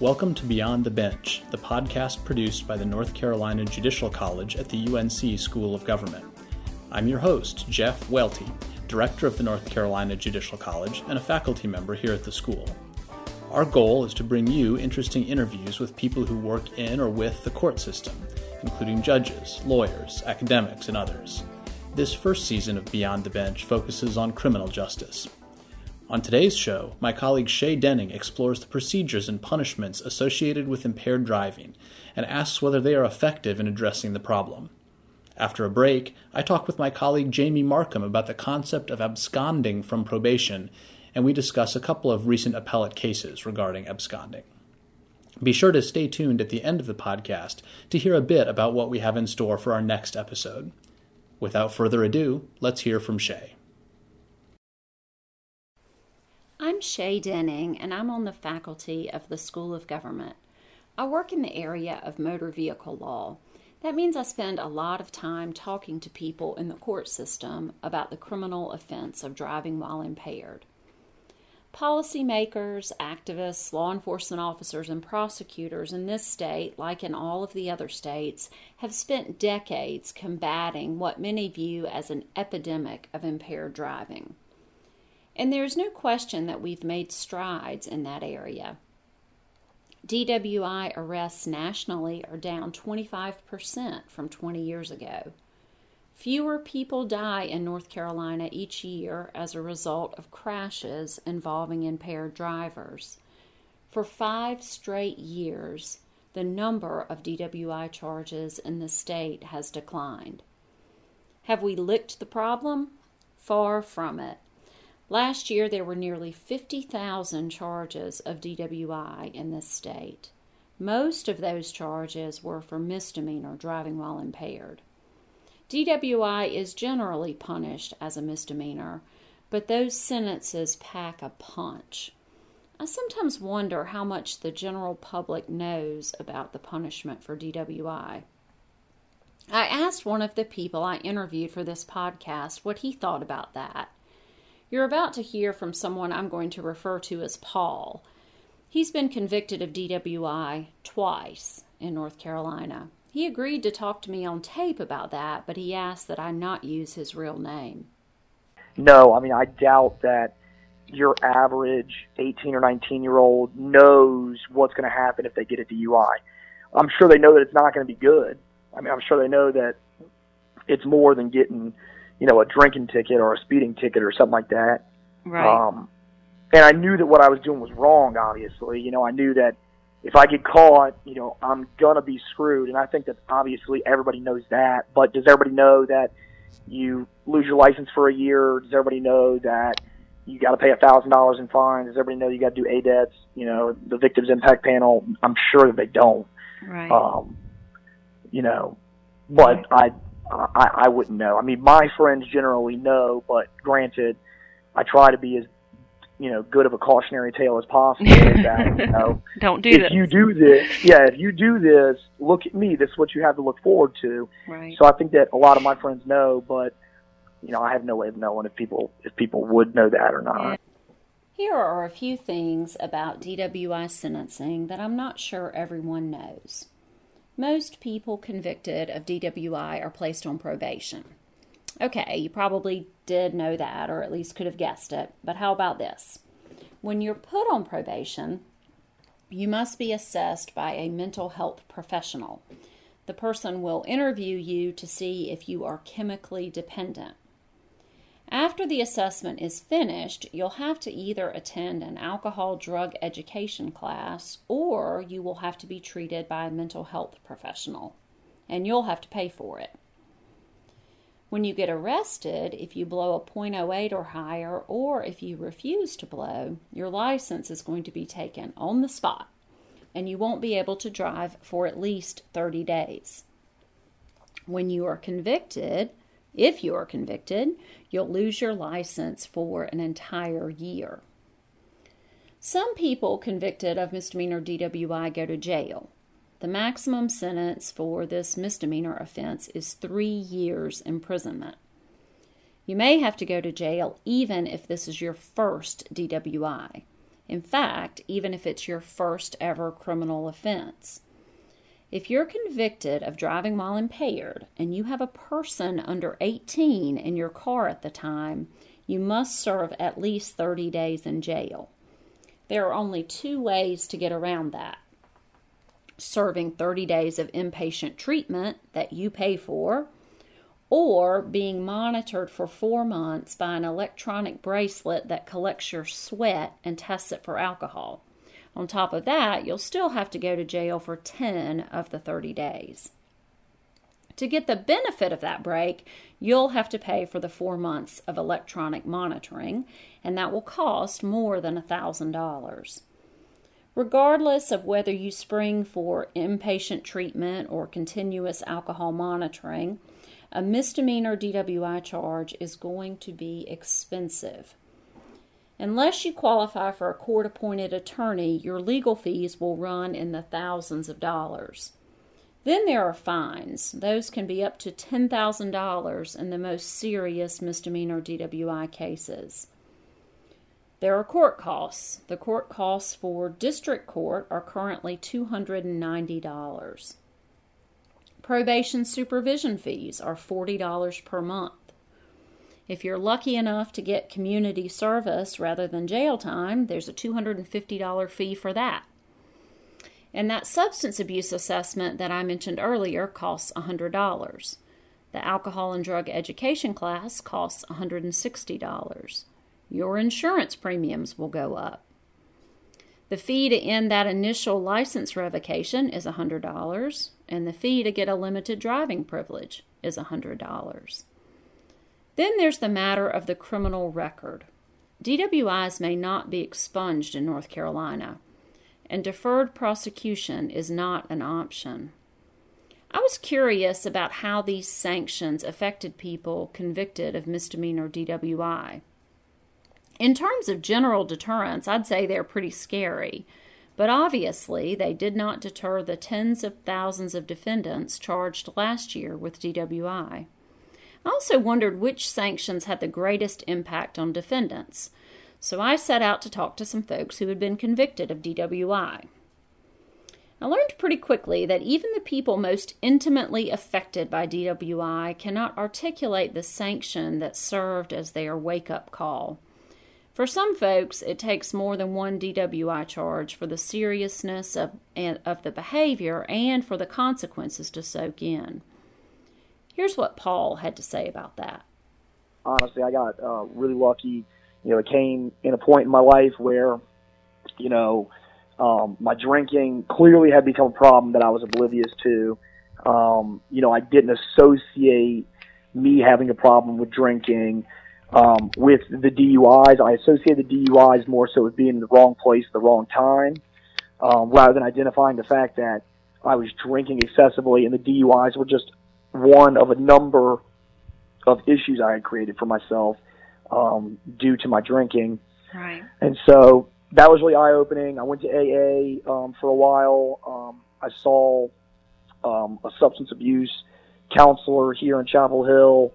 Welcome to Beyond the Bench, the podcast produced by the North Carolina Judicial College at the UNC School of Government. I'm your host, Jeff Welty, Director of the North Carolina Judicial College and a faculty member here at the school. Our goal is to bring you interesting interviews with people who work in or with the court system, including judges, lawyers, academics, and others. This first season of Beyond the Bench focuses on criminal justice. On today's show, my colleague Shea Denning explores the procedures and punishments associated with impaired driving and asks whether they are effective in addressing the problem. After a break, I talk with my colleague Jamie Markham about the concept of absconding from probation, and we discuss a couple of recent appellate cases regarding absconding. Be sure to stay tuned at the end of the podcast to hear a bit about what we have in store for our next episode. Without further ado, let's hear from Shea. I'm Shea Denning, and I'm on the faculty of the School of Government. I work in the area of motor vehicle law. That means I spend a lot of time talking to people in the court system about the criminal offense of driving while impaired. Policymakers, activists, law enforcement officers, and prosecutors in this state, like in all of the other states, have spent decades combating what many view as an epidemic of impaired driving. And there's no question that we've made strides in that area. DWI arrests nationally are down 25% from 20 years ago. Fewer people die in North Carolina each year as a result of crashes involving impaired drivers. For five straight years, the number of DWI charges in the state has declined. Have we licked the problem? Far from it. Last year, there were nearly 50,000 charges of DWI in this state. Most of those charges were for misdemeanor driving while impaired. DWI is generally punished as a misdemeanor, but those sentences pack a punch. I sometimes wonder how much the general public knows about the punishment for DWI. I asked one of the people I interviewed for this podcast what he thought about that. You're about to hear from someone I'm going to refer to as Paul. He's been convicted of DWI twice in North Carolina. He agreed to talk to me on tape about that, but he asked that I not use his real name. No, I mean, I doubt that your average 18 or 19 year old knows what's going to happen if they get a DUI. I'm sure they know that it's not going to be good. I mean, I'm sure they know that it's more than getting, you know, a drinking ticket or a speeding ticket or something like that. Right. Um, and I knew that what I was doing was wrong. Obviously, you know, I knew that if I get caught, you know, I'm gonna be screwed. And I think that obviously everybody knows that. But does everybody know that you lose your license for a year? Does everybody know that you got to pay a thousand dollars in fines? Does everybody know you got to do a ADETS? You know, the Victims Impact Panel. I'm sure that they don't. Right. Um, you know, but I, I I wouldn't know. I mean, my friends generally know, but granted, I try to be as you know good of a cautionary tale as possible. that you know, Don't do if this. you do this, yeah, if you do this, look at me. This is what you have to look forward to. right. So I think that a lot of my friends know, but you know, I have no way of knowing if people if people would know that or not. Here are a few things about DWI sentencing that I'm not sure everyone knows. Most people convicted of DWI are placed on probation. Okay, you probably did know that, or at least could have guessed it, but how about this? When you're put on probation, you must be assessed by a mental health professional. The person will interview you to see if you are chemically dependent. After the assessment is finished, you'll have to either attend an alcohol drug education class or you will have to be treated by a mental health professional, and you'll have to pay for it. When you get arrested, if you blow a .08 or higher, or if you refuse to blow, your license is going to be taken on the spot, and you won't be able to drive for at least 30 days. When you are convicted, if you are convicted, you'll lose your license for an entire year. Some people convicted of misdemeanor DWI go to jail. The maximum sentence for this misdemeanor offense is three years imprisonment. You may have to go to jail even if this is your first DWI. In fact, even if it's your first ever criminal offense. If you're convicted of driving while impaired and you have a person under 18 in your car at the time, you must serve at least 30 days in jail. There are only two ways to get around that serving 30 days of inpatient treatment that you pay for, or being monitored for four months by an electronic bracelet that collects your sweat and tests it for alcohol. On top of that, you'll still have to go to jail for 10 of the 30 days. To get the benefit of that break, you'll have to pay for the four months of electronic monitoring, and that will cost more than $1,000. Regardless of whether you spring for inpatient treatment or continuous alcohol monitoring, a misdemeanor DWI charge is going to be expensive. Unless you qualify for a court appointed attorney, your legal fees will run in the thousands of dollars. Then there are fines. Those can be up to $10,000 in the most serious misdemeanor DWI cases. There are court costs. The court costs for district court are currently $290. Probation supervision fees are $40 per month. If you're lucky enough to get community service rather than jail time, there's a $250 fee for that. And that substance abuse assessment that I mentioned earlier costs $100. The alcohol and drug education class costs $160. Your insurance premiums will go up. The fee to end that initial license revocation is $100, and the fee to get a limited driving privilege is $100. Then there's the matter of the criminal record. DWIs may not be expunged in North Carolina and deferred prosecution is not an option. I was curious about how these sanctions affected people convicted of misdemeanor DWI. In terms of general deterrence, I'd say they're pretty scary, but obviously they did not deter the tens of thousands of defendants charged last year with DWI. I also wondered which sanctions had the greatest impact on defendants so I set out to talk to some folks who had been convicted of DWI. I learned pretty quickly that even the people most intimately affected by DWI cannot articulate the sanction that served as their wake up call. For some folks, it takes more than one DWI charge for the seriousness of, of the behavior and for the consequences to soak in. Here's what Paul had to say about that. Honestly, I got uh, really lucky you know, it came in a point in my life where, you know, um, my drinking clearly had become a problem that I was oblivious to. Um, you know, I didn't associate me having a problem with drinking um, with the DUIs. I associated the DUIs more so with being in the wrong place at the wrong time, um, rather than identifying the fact that I was drinking excessively, and the DUIs were just one of a number of issues I had created for myself um, due to my drinking. Right. And so that was really eye opening. I went to AA um, for a while. Um, I saw um, a substance abuse counselor here in Chapel Hill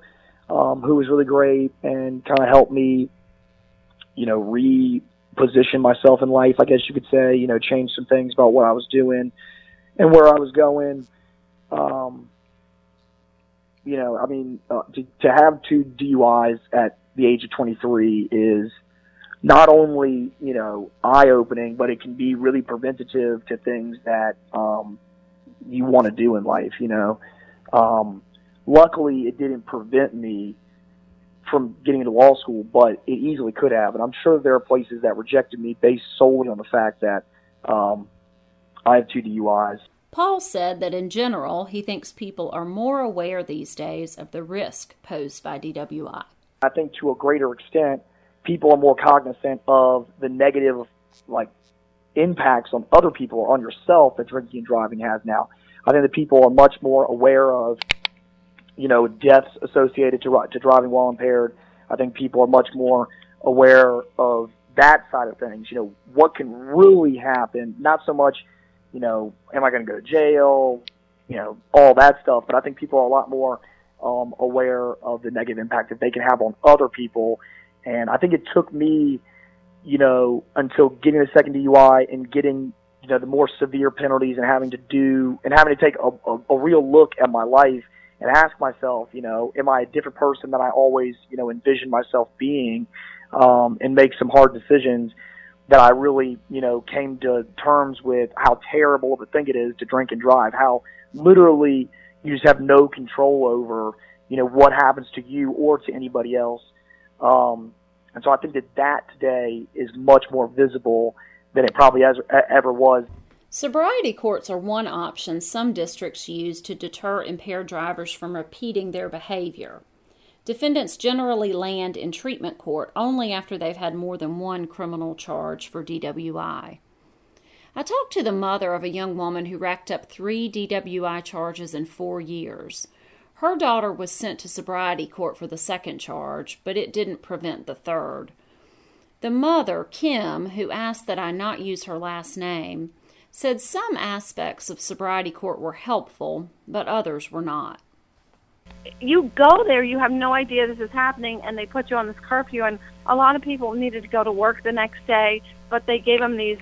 um, who was really great and kind of helped me, you know, reposition myself in life, I guess you could say, you know, change some things about what I was doing and where I was going. Um, you know, I mean, uh, to, to have two DUIs at the age of 23 is not only you know eye opening, but it can be really preventative to things that um, you want to do in life. You know, um, luckily it didn't prevent me from getting into law school, but it easily could have. And I'm sure there are places that rejected me based solely on the fact that um, I have two DUIs. Paul said that in general, he thinks people are more aware these days of the risk posed by DWI. I think to a greater extent, people are more cognizant of the negative, like, impacts on other people or on yourself that drinking and driving has now. I think that people are much more aware of, you know, deaths associated to to driving while impaired. I think people are much more aware of that side of things. You know, what can really happen? Not so much, you know, am I going to go to jail? You know, all that stuff. But I think people are a lot more um, aware of the negative impact that they can have on other people. And I think it took me, you know, until getting the second DUI and getting, you know, the more severe penalties and having to do and having to take a, a, a real look at my life and ask myself, you know, am I a different person than I always, you know, envisioned myself being, um, and make some hard decisions that I really, you know, came to terms with how terrible of a thing it is to drink and drive, how literally you just have no control over, you know, what happens to you or to anybody else. Um, and so I think that that today is much more visible than it probably has, ever was. Sobriety courts are one option some districts use to deter impaired drivers from repeating their behavior. Defendants generally land in treatment court only after they've had more than one criminal charge for DWI. I talked to the mother of a young woman who racked up three DWI charges in four years. Her daughter was sent to sobriety court for the second charge, but it didn't prevent the third. The mother, Kim, who asked that I not use her last name, said some aspects of sobriety court were helpful, but others were not you go there, you have no idea this is happening, and they put you on this curfew. And a lot of people needed to go to work the next day, but they gave them these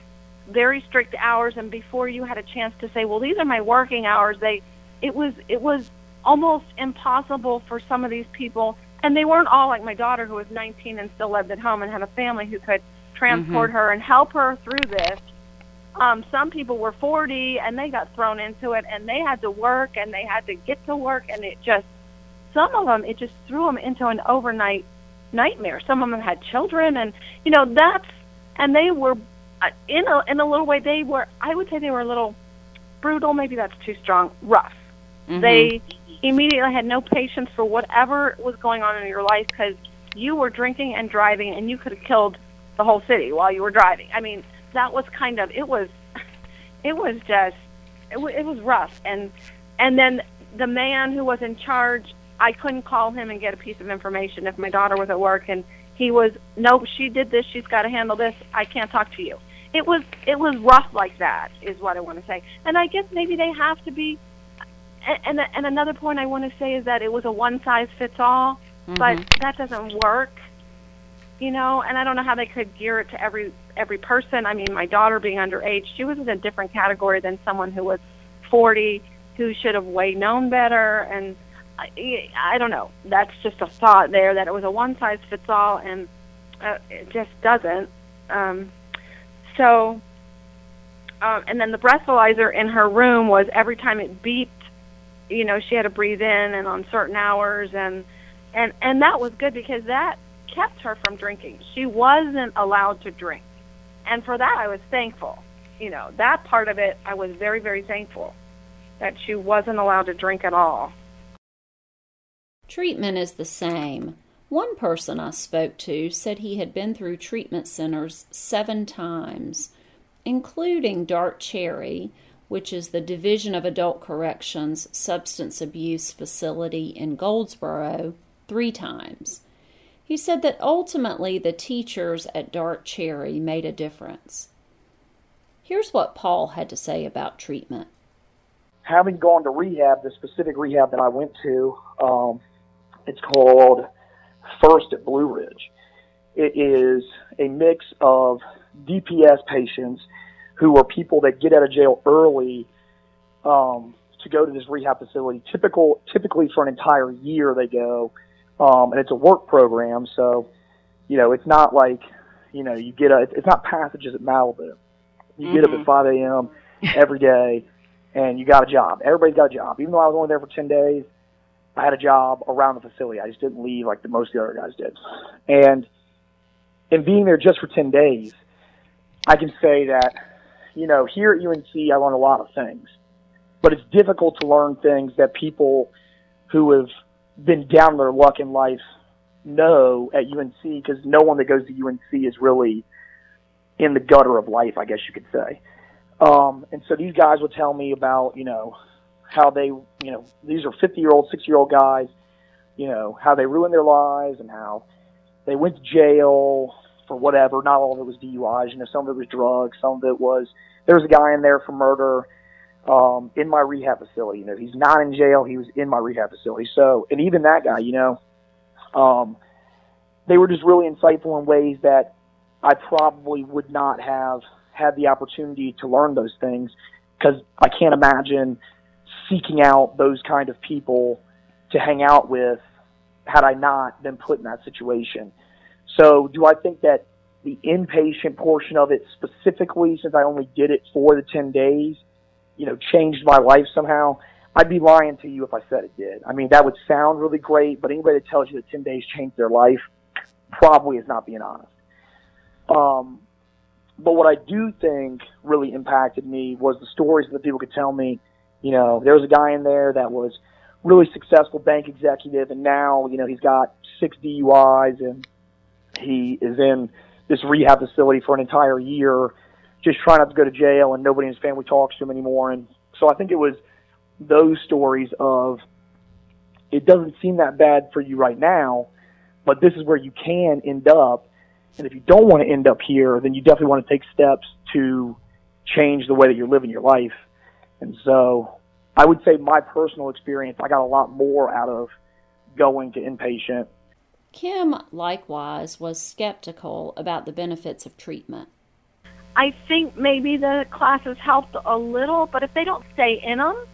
very strict hours. And before you had a chance to say, "Well, these are my working hours," they it was it was almost impossible for some of these people. And they weren't all like my daughter, who was 19 and still lived at home and had a family who could transport mm-hmm. her and help her through this. Um, some people were 40 and they got thrown into it, and they had to work and they had to get to work, and it just some of them it just threw them into an overnight nightmare. Some of them had children, and you know that's and they were uh, in a in a little way they were. I would say they were a little brutal. Maybe that's too strong. Rough. Mm-hmm. They immediately had no patience for whatever was going on in your life because you were drinking and driving, and you could have killed the whole city while you were driving. I mean, that was kind of it was it was just it, w- it was rough and and then the man who was in charge I couldn't call him and get a piece of information if my daughter was at work and he was nope she did this she's got to handle this I can't talk to you. It was it was rough like that is what I want to say. And I guess maybe they have to be and and another point I want to say is that it was a one size fits all mm-hmm. but that doesn't work you know? And I don't know how they could gear it to every every person. I mean my daughter being underage she was in a different category than someone who was 40 who should have way known better and I, don't know. That's just a thought there that it was a one size fits all, and uh, it just doesn't. Um, so, um, and then the breathalyzer in her room was every time it beeped, you know, she had to breathe in and on certain hours, and and and that was good because that kept her from drinking. She wasn't allowed to drink, and for that I was thankful. You know, that part of it I was very very thankful that she wasn't allowed to drink at all. Treatment is the same. One person I spoke to said he had been through treatment centers seven times, including Dart Cherry, which is the Division of Adult Corrections Substance Abuse Facility in Goldsboro, three times. He said that ultimately the teachers at Dart Cherry made a difference. Here's what Paul had to say about treatment. Having gone to rehab, the specific rehab that I went to, um, it's called First at Blue Ridge. It is a mix of DPS patients who are people that get out of jail early um, to go to this rehab facility. Typical, typically for an entire year they go, um, and it's a work program. So, you know, it's not like, you know, you get a. It's not passages at Malibu. You mm-hmm. get up at mm-hmm. 5 a.m. every day, and you got a job. Everybody's got a job. Even though I was only there for 10 days, I had a job around the facility. I just didn't leave like the most of the other guys did. And in being there just for 10 days, I can say that, you know, here at UNC, I learned a lot of things. But it's difficult to learn things that people who have been down their luck in life know at UNC because no one that goes to UNC is really in the gutter of life, I guess you could say. Um, and so these guys would tell me about, you know, how they, you know, these are 50 year old, 60 year old guys, you know, how they ruined their lives and how they went to jail for whatever. Not all of it was DUIs, you know, some of it was drugs, some of it was, there was a guy in there for murder. um, in my rehab facility. You know, he's not in jail; he was in my rehab facility. So, and even that guy, you know, um, they were just really insightful in ways that I probably would not have had the opportunity to learn those things because I can't imagine seeking out those kind of people to hang out with had I not been put in that situation. So, do I think that the inpatient portion of it specifically, since I only did it for the 10 days, you know, changed my life somehow? I'd be lying to you if I said it did. I mean, that would sound really great, but anybody that tells you that 10 days changed their life probably is not being honest. Um, but what I do think really impacted me was the stories that people could tell me. You know, there was a guy in there that was really successful bank executive, and now you know he's got six DUIs and he is in this rehab facility for an entire year, just trying not to go to jail, and nobody in his family talks to him anymore. And so I think it was those stories of it doesn't seem that bad for you right now, but this is where you can end up. And if you don't want to end up here, then you definitely want to take steps to change the way that you're living your life. And so I would say my personal experience, I got a lot more out of going to inpatient. Kim, likewise, was skeptical about the benefits of treatment. I think maybe the classes helped a little, but if they don't stay in them,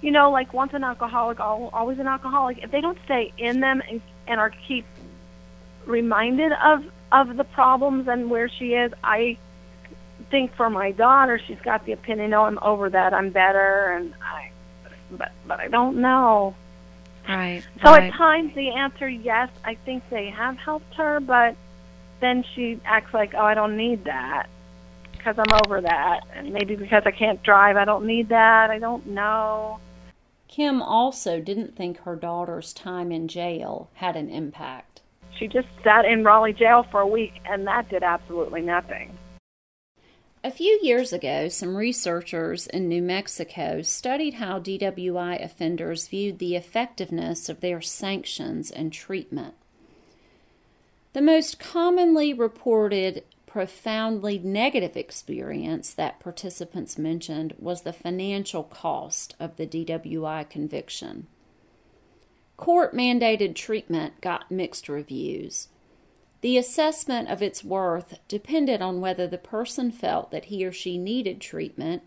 you know, like once an alcoholic, always an alcoholic. If they don't stay in them and, and are keep reminded of of the problems and where she is, I think for my daughter, she's got the opinion, "No, I'm over that. I'm better," and I, but but I don't know. Right. So right. at times the answer yes, I think they have helped her, but then she acts like, "Oh, I don't need that." Because I'm over that, and maybe because I can't drive, I don't need that. I don't know. Kim also didn't think her daughter's time in jail had an impact. She just sat in Raleigh jail for a week, and that did absolutely nothing. A few years ago, some researchers in New Mexico studied how DWI offenders viewed the effectiveness of their sanctions and treatment. The most commonly reported profoundly negative experience that participants mentioned was the financial cost of the DWI conviction. Court mandated treatment got mixed reviews. The assessment of its worth depended on whether the person felt that he or she needed treatment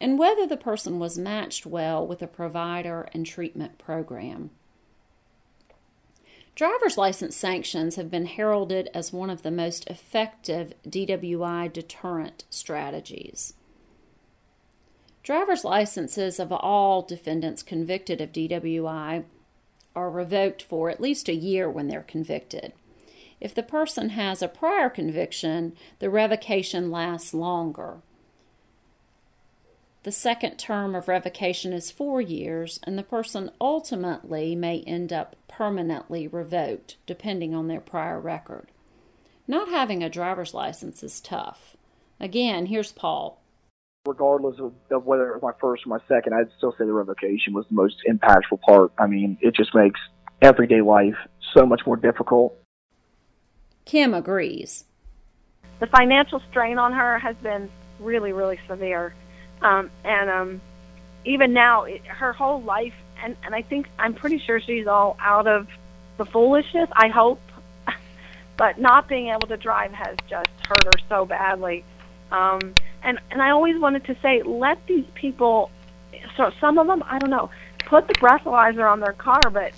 and whether the person was matched well with a provider and treatment program. Driver's license sanctions have been heralded as one of the most effective DWI deterrent strategies. Driver's licenses of all defendants convicted of DWI are revoked for at least a year when they're convicted. If the person has a prior conviction, the revocation lasts longer. The second term of revocation is four years, and the person ultimately may end up permanently revoked, depending on their prior record. Not having a driver's license is tough. Again, here's Paul. Regardless of, of whether it was my first or my second, I'd still say the revocation was the most impactful part. I mean, it just makes everyday life so much more difficult. Kim agrees. The financial strain on her has been really, really severe um, and um, even now, it, her whole life, and, and I think I'm pretty sure she's all out of the foolishness. I hope, but not being able to drive has just hurt her so badly. Um, and and I always wanted to say, let these people. So some of them, I don't know, put the breathalyzer on their car, but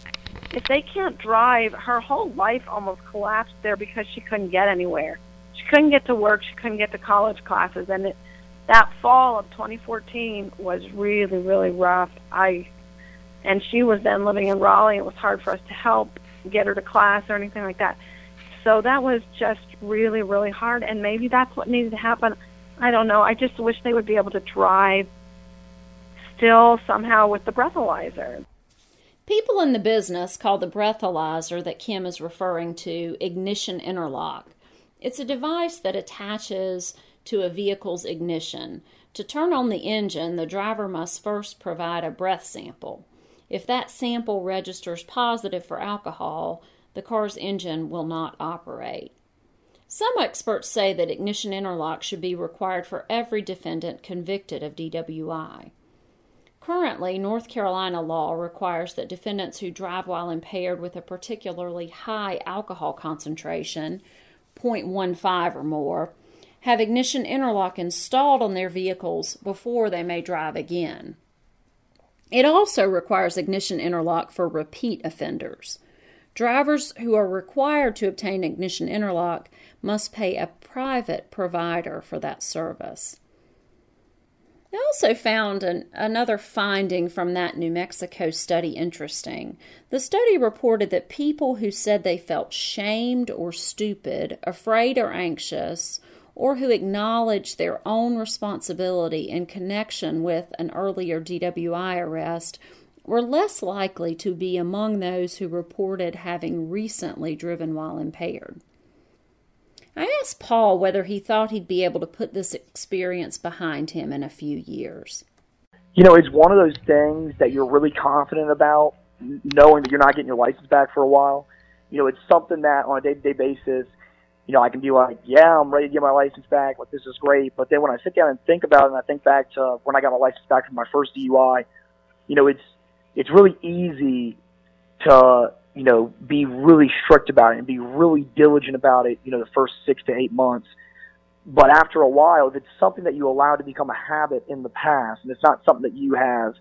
if they can't drive, her whole life almost collapsed there because she couldn't get anywhere. She couldn't get to work. She couldn't get to college classes, and it that fall of 2014 was really really rough. I and she was then living in Raleigh. It was hard for us to help get her to class or anything like that. So that was just really really hard and maybe that's what needed to happen. I don't know. I just wish they would be able to drive still somehow with the breathalyzer. People in the business call the breathalyzer that Kim is referring to ignition interlock. It's a device that attaches to a vehicle's ignition. To turn on the engine, the driver must first provide a breath sample. If that sample registers positive for alcohol, the car's engine will not operate. Some experts say that ignition interlock should be required for every defendant convicted of DWI. Currently, North Carolina law requires that defendants who drive while impaired with a particularly high alcohol concentration, 0.15 or more, have ignition interlock installed on their vehicles before they may drive again. It also requires ignition interlock for repeat offenders. Drivers who are required to obtain ignition interlock must pay a private provider for that service. I also found an, another finding from that New Mexico study interesting. The study reported that people who said they felt shamed or stupid, afraid or anxious, or who acknowledged their own responsibility in connection with an earlier DWI arrest were less likely to be among those who reported having recently driven while impaired. I asked Paul whether he thought he'd be able to put this experience behind him in a few years. You know, it's one of those things that you're really confident about, knowing that you're not getting your license back for a while. You know, it's something that on a day to day basis, you know, I can be like, yeah, I'm ready to get my license back. Like, this is great. But then when I sit down and think about it, and I think back to when I got my license back from my first DUI, you know, it's it's really easy to you know, be really strict about it and be really diligent about it, you know, the first six to eight months. But after a while, if it's something that you allow to become a habit in the past, and it's not something that you have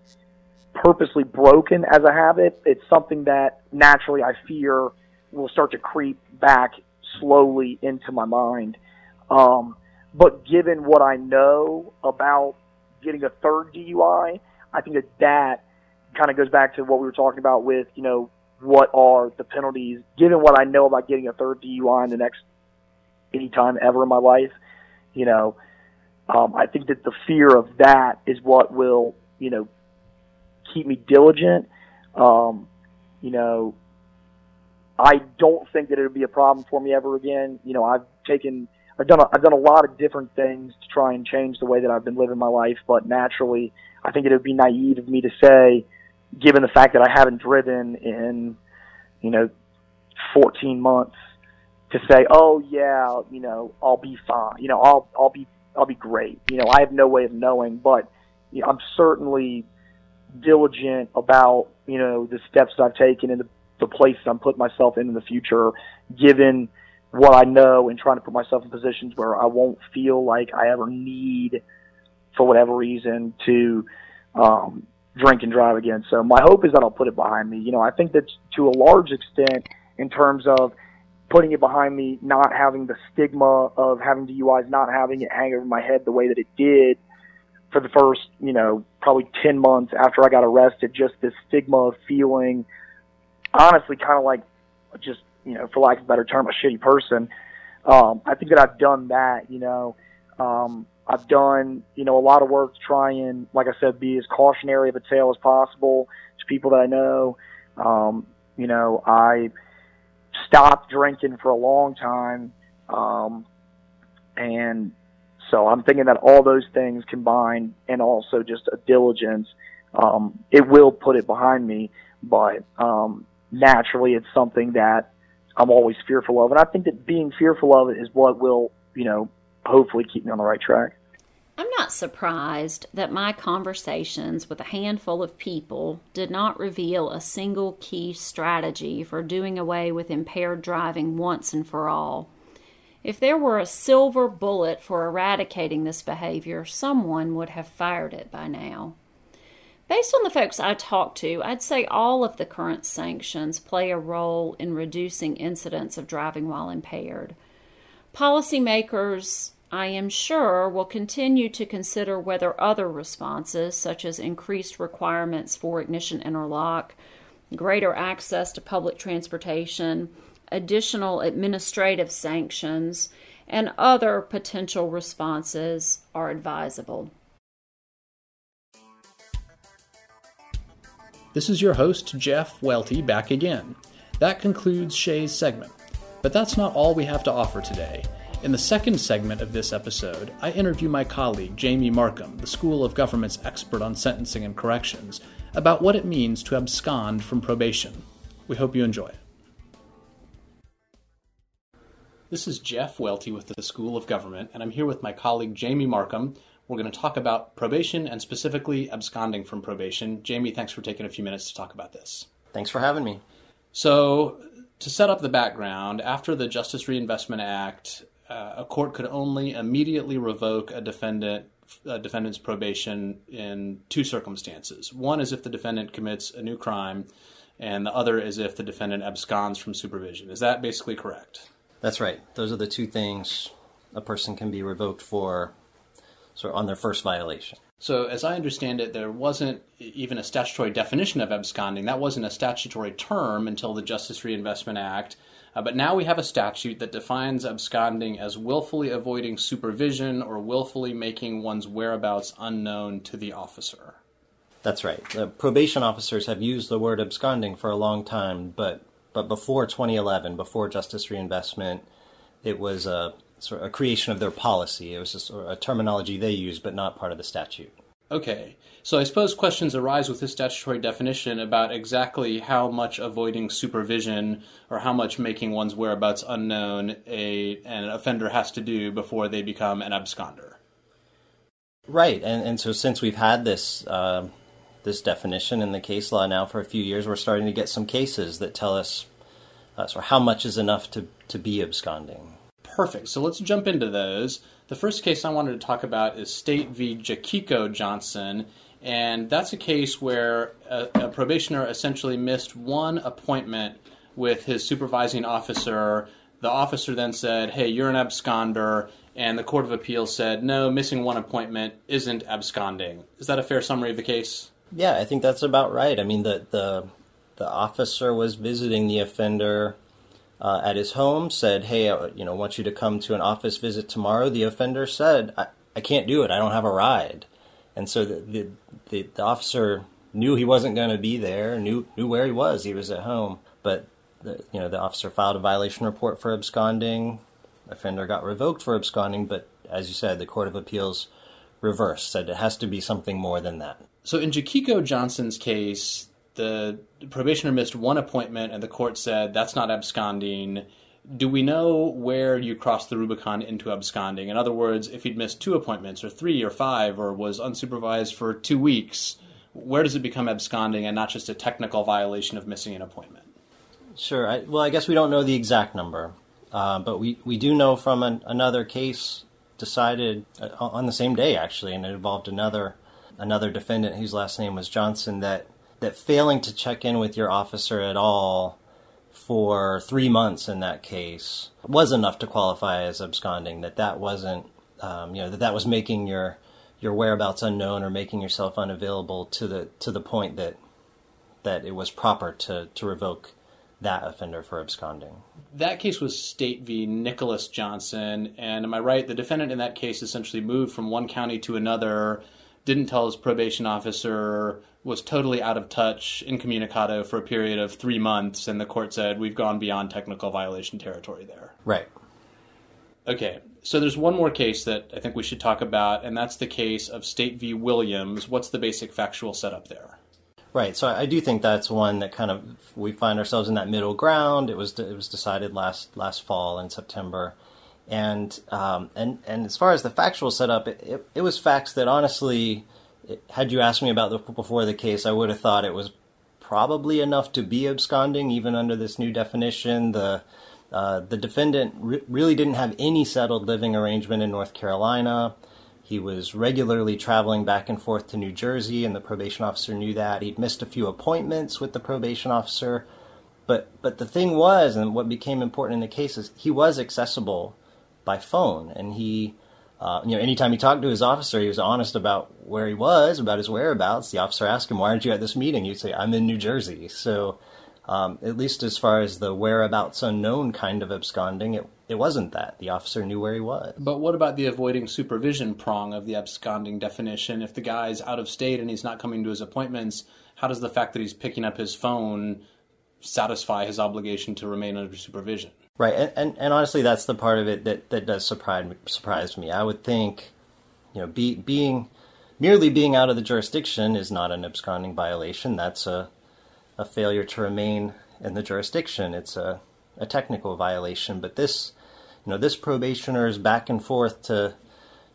purposely broken as a habit, it's something that naturally I fear will start to creep back slowly into my mind. Um, but given what I know about getting a third DUI, I think that that kind of goes back to what we were talking about with, you know, what are the penalties, given what I know about getting a third DUI in the next any time ever in my life, you know, um, I think that the fear of that is what will, you know, keep me diligent. Um, you know, I don't think that it would be a problem for me ever again. You know, I've taken, I've done, a, I've done a lot of different things to try and change the way that I've been living my life, but naturally, I think it would be naive of me to say, given the fact that I haven't driven in, you know, 14 months, to say, oh yeah, you know, I'll be fine. You know, I'll I'll be I'll be great. You know, I have no way of knowing, but you know, I'm certainly diligent about you know the steps I've taken and the, the places I'm putting myself in in the future, given what I know and trying to put myself in positions where I won't feel like I ever need, for whatever reason, to um, drink and drive again. So my hope is that I'll put it behind me. You know, I think that to a large extent, in terms of putting it behind me, not having the stigma of having DUIs, not having it hang over my head the way that it did for the first, you know, probably 10 months after I got arrested, just this stigma of feeling honestly kind of like just, you know, for lack of a better term, a shitty person. Um, I think that I've done that, you know. Um, I've done, you know, a lot of work to try and, like I said, be as cautionary of a tale as possible to people that I know. Um, you know, I stopped drinking for a long time. Um, and so I'm thinking that all those things combined and also just a diligence, um, it will put it behind me. But um, naturally, it's something that I'm always fearful of. And I think that being fearful of it is what will, you know, hopefully keep me on the right track. I'm not surprised that my conversations with a handful of people did not reveal a single key strategy for doing away with impaired driving once and for all. If there were a silver bullet for eradicating this behavior, someone would have fired it by now. Based on the folks I talked to, I'd say all of the current sanctions play a role in reducing incidents of driving while impaired. Policymakers, I am sure, will continue to consider whether other responses, such as increased requirements for ignition interlock, greater access to public transportation, additional administrative sanctions, and other potential responses are advisable. This is your host, Jeff Welty, back again. That concludes Shea's segment. But that's not all we have to offer today. In the second segment of this episode, I interview my colleague Jamie Markham, the School of Government's expert on sentencing and corrections, about what it means to abscond from probation. We hope you enjoy. This is Jeff Welty with the School of Government, and I'm here with my colleague Jamie Markham We're going to talk about probation and specifically absconding from probation. Jamie, thanks for taking a few minutes to talk about this. Thanks for having me. So, to set up the background, after the Justice Reinvestment Act, uh, a court could only immediately revoke a defendant a defendant's probation in two circumstances. One is if the defendant commits a new crime, and the other is if the defendant absconds from supervision. Is that basically correct? That's right. Those are the two things a person can be revoked for sort of on their first violation. So, as I understand it, there wasn't even a statutory definition of absconding. That wasn't a statutory term until the Justice Reinvestment Act. Uh, but now we have a statute that defines absconding as willfully avoiding supervision or willfully making one's whereabouts unknown to the officer. That's right. The probation officers have used the word absconding for a long time, but but before 2011, before Justice Reinvestment, it was a sort of a creation of their policy. It was just a terminology they used, but not part of the statute. Okay. So I suppose questions arise with this statutory definition about exactly how much avoiding supervision or how much making one's whereabouts unknown a an offender has to do before they become an absconder. Right, and and so since we've had this uh, this definition in the case law now for a few years, we're starting to get some cases that tell us uh, so how much is enough to to be absconding. Perfect. So let's jump into those. The first case I wanted to talk about is State v. Jakiko Johnson, and that's a case where a, a probationer essentially missed one appointment with his supervising officer. The officer then said, Hey, you're an absconder. And the Court of Appeals said, No, missing one appointment isn't absconding. Is that a fair summary of the case? Yeah, I think that's about right. I mean, the, the, the officer was visiting the offender uh, at his home, said, "Hey, I, you know, want you to come to an office visit tomorrow." The offender said, "I, I can't do it. I don't have a ride," and so the the, the, the officer knew he wasn't going to be there. knew knew where he was. He was at home, but the, you know the officer filed a violation report for absconding. Offender got revoked for absconding, but as you said, the Court of Appeals reversed, said it has to be something more than that. So in Jakiko Johnson's case, the probationer missed one appointment and the court said that's not absconding. Do we know where you crossed the Rubicon into absconding? In other words, if he'd missed two appointments or three or five or was unsupervised for two weeks, where does it become absconding and not just a technical violation of missing an appointment? Sure. I, well, I guess we don't know the exact number, uh, but we, we do know from an, another case decided uh, on the same day, actually, and it involved another another defendant whose last name was Johnson that that failing to check in with your officer at all for three months in that case was enough to qualify as absconding. That that wasn't, um, you know, that that was making your your whereabouts unknown or making yourself unavailable to the to the point that that it was proper to to revoke that offender for absconding. That case was State v. Nicholas Johnson, and am I right? The defendant in that case essentially moved from one county to another, didn't tell his probation officer was totally out of touch, incommunicado for a period of three months, and the court said we've gone beyond technical violation territory there. Right. Okay, so there's one more case that I think we should talk about, and that's the case of State v. Williams. What's the basic factual setup there? Right. So I do think that's one that kind of we find ourselves in that middle ground. It was it was decided last last fall in September, and um, and and as far as the factual setup, it, it, it was facts that honestly had you asked me about the before the case, I would have thought it was probably enough to be absconding, even under this new definition. The uh, the defendant re- really didn't have any settled living arrangement in North Carolina. He was regularly traveling back and forth to New Jersey, and the probation officer knew that. He'd missed a few appointments with the probation officer, but but the thing was, and what became important in the case is he was accessible by phone, and he uh, you know, anytime he talked to his officer, he was honest about where he was, about his whereabouts. The officer asked him, "Why aren't you at this meeting?" He'd say, "I'm in New Jersey." So, um, at least as far as the whereabouts unknown kind of absconding, it it wasn't that. The officer knew where he was. But what about the avoiding supervision prong of the absconding definition? If the guy's out of state and he's not coming to his appointments, how does the fact that he's picking up his phone satisfy his obligation to remain under supervision? Right, and, and, and honestly, that's the part of it that, that does surprise surprise me. I would think, you know, be, being merely being out of the jurisdiction is not an absconding violation. That's a a failure to remain in the jurisdiction. It's a a technical violation. But this, you know, this probationer is back and forth to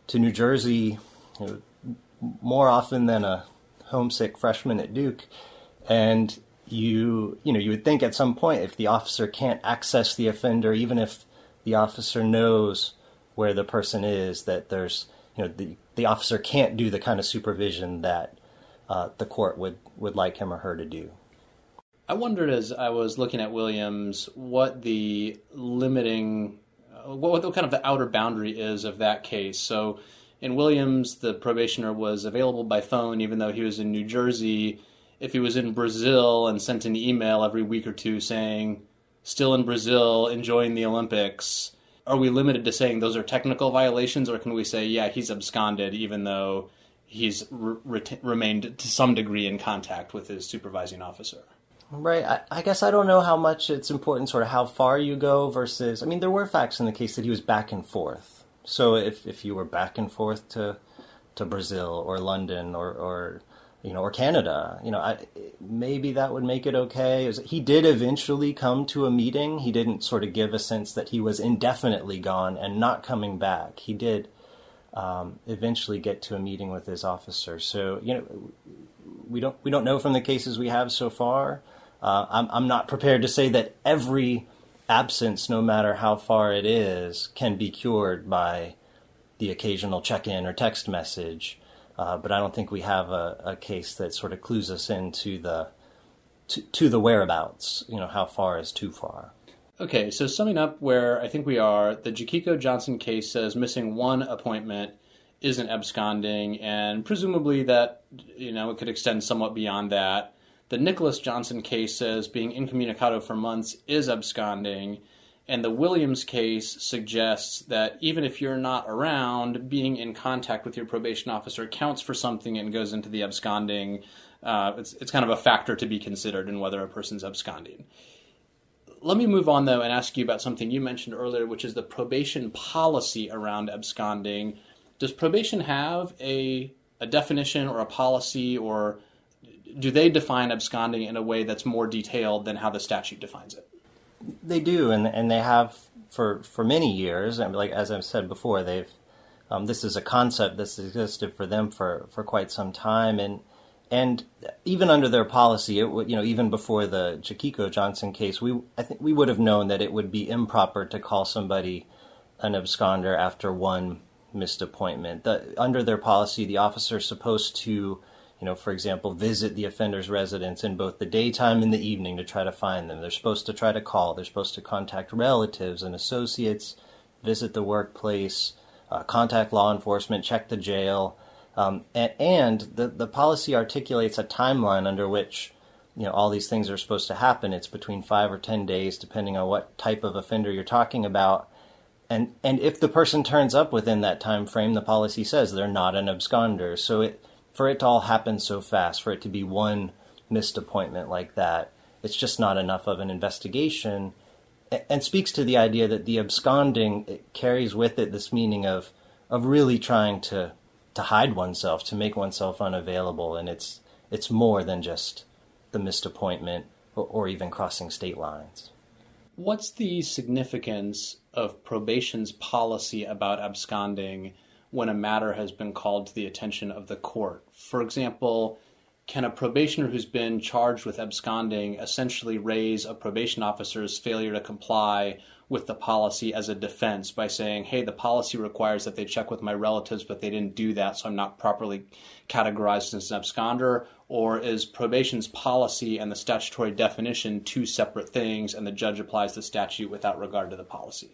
to New Jersey, you know, more often than a homesick freshman at Duke, and you you know you would think at some point if the officer can't access the offender, even if the officer knows where the person is, that there's you know the the officer can't do the kind of supervision that uh, the court would would like him or her to do. I wondered as I was looking at Williams what the limiting, uh, what, what kind of the outer boundary is of that case. So in Williams, the probationer was available by phone, even though he was in New Jersey. If he was in Brazil and sent an email every week or two saying, still in Brazil, enjoying the Olympics, are we limited to saying those are technical violations, or can we say, yeah, he's absconded, even though he's re- remained to some degree in contact with his supervising officer? Right. I, I, guess I don't know how much it's important, sort of how far you go versus. I mean, there were facts in the case that he was back and forth. So if if you were back and forth to to Brazil or London or or you know or Canada, you know, I, maybe that would make it okay. He did eventually come to a meeting. He didn't sort of give a sense that he was indefinitely gone and not coming back. He did um, eventually get to a meeting with his officer. So you know, we don't we don't know from the cases we have so far. Uh, I'm I'm not prepared to say that every absence, no matter how far it is, can be cured by the occasional check in or text message. Uh, but I don't think we have a, a, case that sort of clues us into the to, to the whereabouts. You know, how far is too far. Okay, so summing up where I think we are, the Jakiko Johnson case says missing one appointment isn't absconding, and presumably that you know it could extend somewhat beyond that. The Nicholas Johnson case says being incommunicado for months is absconding. And the Williams case suggests that even if you're not around, being in contact with your probation officer counts for something and goes into the absconding. Uh, it's, it's kind of a factor to be considered in whether a person's absconding. Let me move on, though, and ask you about something you mentioned earlier, which is the probation policy around absconding. Does probation have a, a definition or a policy or do they define absconding in a way that's more detailed than how the statute defines it? They do, and and they have for for many years. And like as I've said before, they've um, this is a concept that's existed for them for for quite some time, and and even under their policy, it would you know even before the Jakiko Johnson case, we I think we would have known that it would be improper to call somebody an absconder after one missed appointment. The, under their policy, the officer is supposed to you know, for example, visit the offender's residence in both the daytime and the evening to try to find them. They're supposed to try to call. They're supposed to contact relatives and associates, visit the workplace, uh, contact law enforcement, check the jail. Um, and, and the, the policy articulates a timeline under which you know all these things are supposed to happen. It's between five or ten days, depending on what type of offender you're talking about. And and if the person turns up within that time frame, the policy says they're not an absconder. So it for it to all happen so fast, for it to be one missed appointment like that, it's just not enough of an investigation. And speaks to the idea that the absconding carries with it this meaning of of really trying to to hide oneself, to make oneself unavailable, and it's it's more than just the missed appointment or, or even crossing state lines. What's the significance of probation's policy about absconding when a matter has been called to the attention of the court. For example, can a probationer who's been charged with absconding essentially raise a probation officer's failure to comply with the policy as a defense by saying, hey, the policy requires that they check with my relatives, but they didn't do that, so I'm not properly categorized as an absconder? Or is probation's policy and the statutory definition two separate things, and the judge applies the statute without regard to the policy?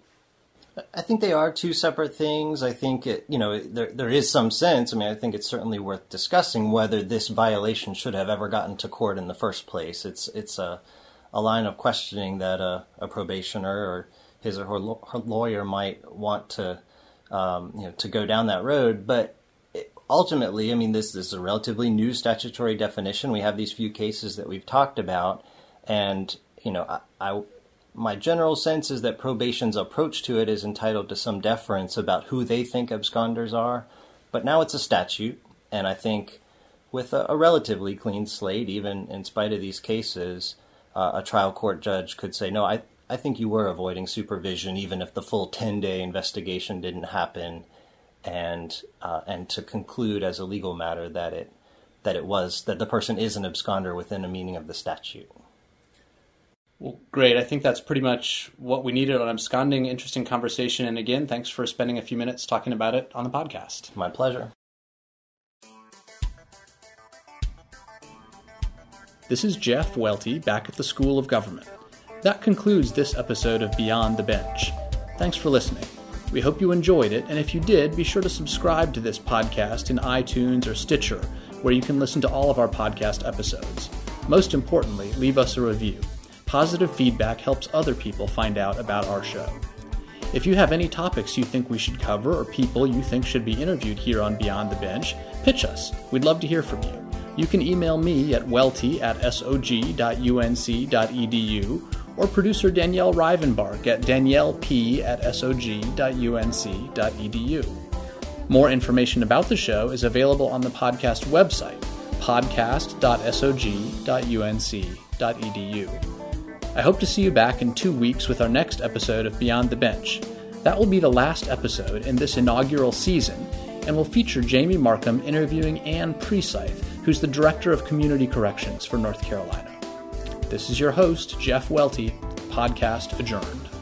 I think they are two separate things. I think it, you know, there there is some sense. I mean, I think it's certainly worth discussing whether this violation should have ever gotten to court in the first place. It's it's a a line of questioning that a, a probationer or his or her, her lawyer might want to um, you know to go down that road, but ultimately, I mean, this, this is a relatively new statutory definition. We have these few cases that we've talked about, and you know, I, I my general sense is that probation's approach to it is entitled to some deference about who they think absconders are. But now it's a statute, and I think with a, a relatively clean slate, even in spite of these cases, uh, a trial court judge could say, no, I, I think you were avoiding supervision, even if the full 10 day investigation didn't happen. and uh, and to conclude as a legal matter that it that it was that the person is an absconder within the meaning of the statute. Well, great. I think that's pretty much what we needed on absconding. Interesting conversation. And again, thanks for spending a few minutes talking about it on the podcast. My pleasure. This is Jeff Welty back at the School of Government. That concludes this episode of Beyond the Bench. Thanks for listening. We hope you enjoyed it, and if you did, be sure to subscribe to this podcast in iTunes or Stitcher, where you can listen to all of our podcast episodes. Most importantly, leave us a review. Positive feedback helps other people find out about our show. If you have any topics you think we should cover or people you think should be interviewed here on Beyond the Bench, pitch us. We'd love to hear from you. You can email me at welty at sog.unc.edu or producer Danielle Rivenbark at daniellepat at sog.unc.edu. More information about the show is available on the podcast website, podcast.sog.unc.edu. I hope to see you back in two weeks with our next episode of Beyond the Bench. That will be the last episode in this inaugural season and will feature Jamie Markham interviewing Anne Precythe, who's the Director of Community Corrections for North Carolina. This is your host, Jeff Welty, podcast adjourned.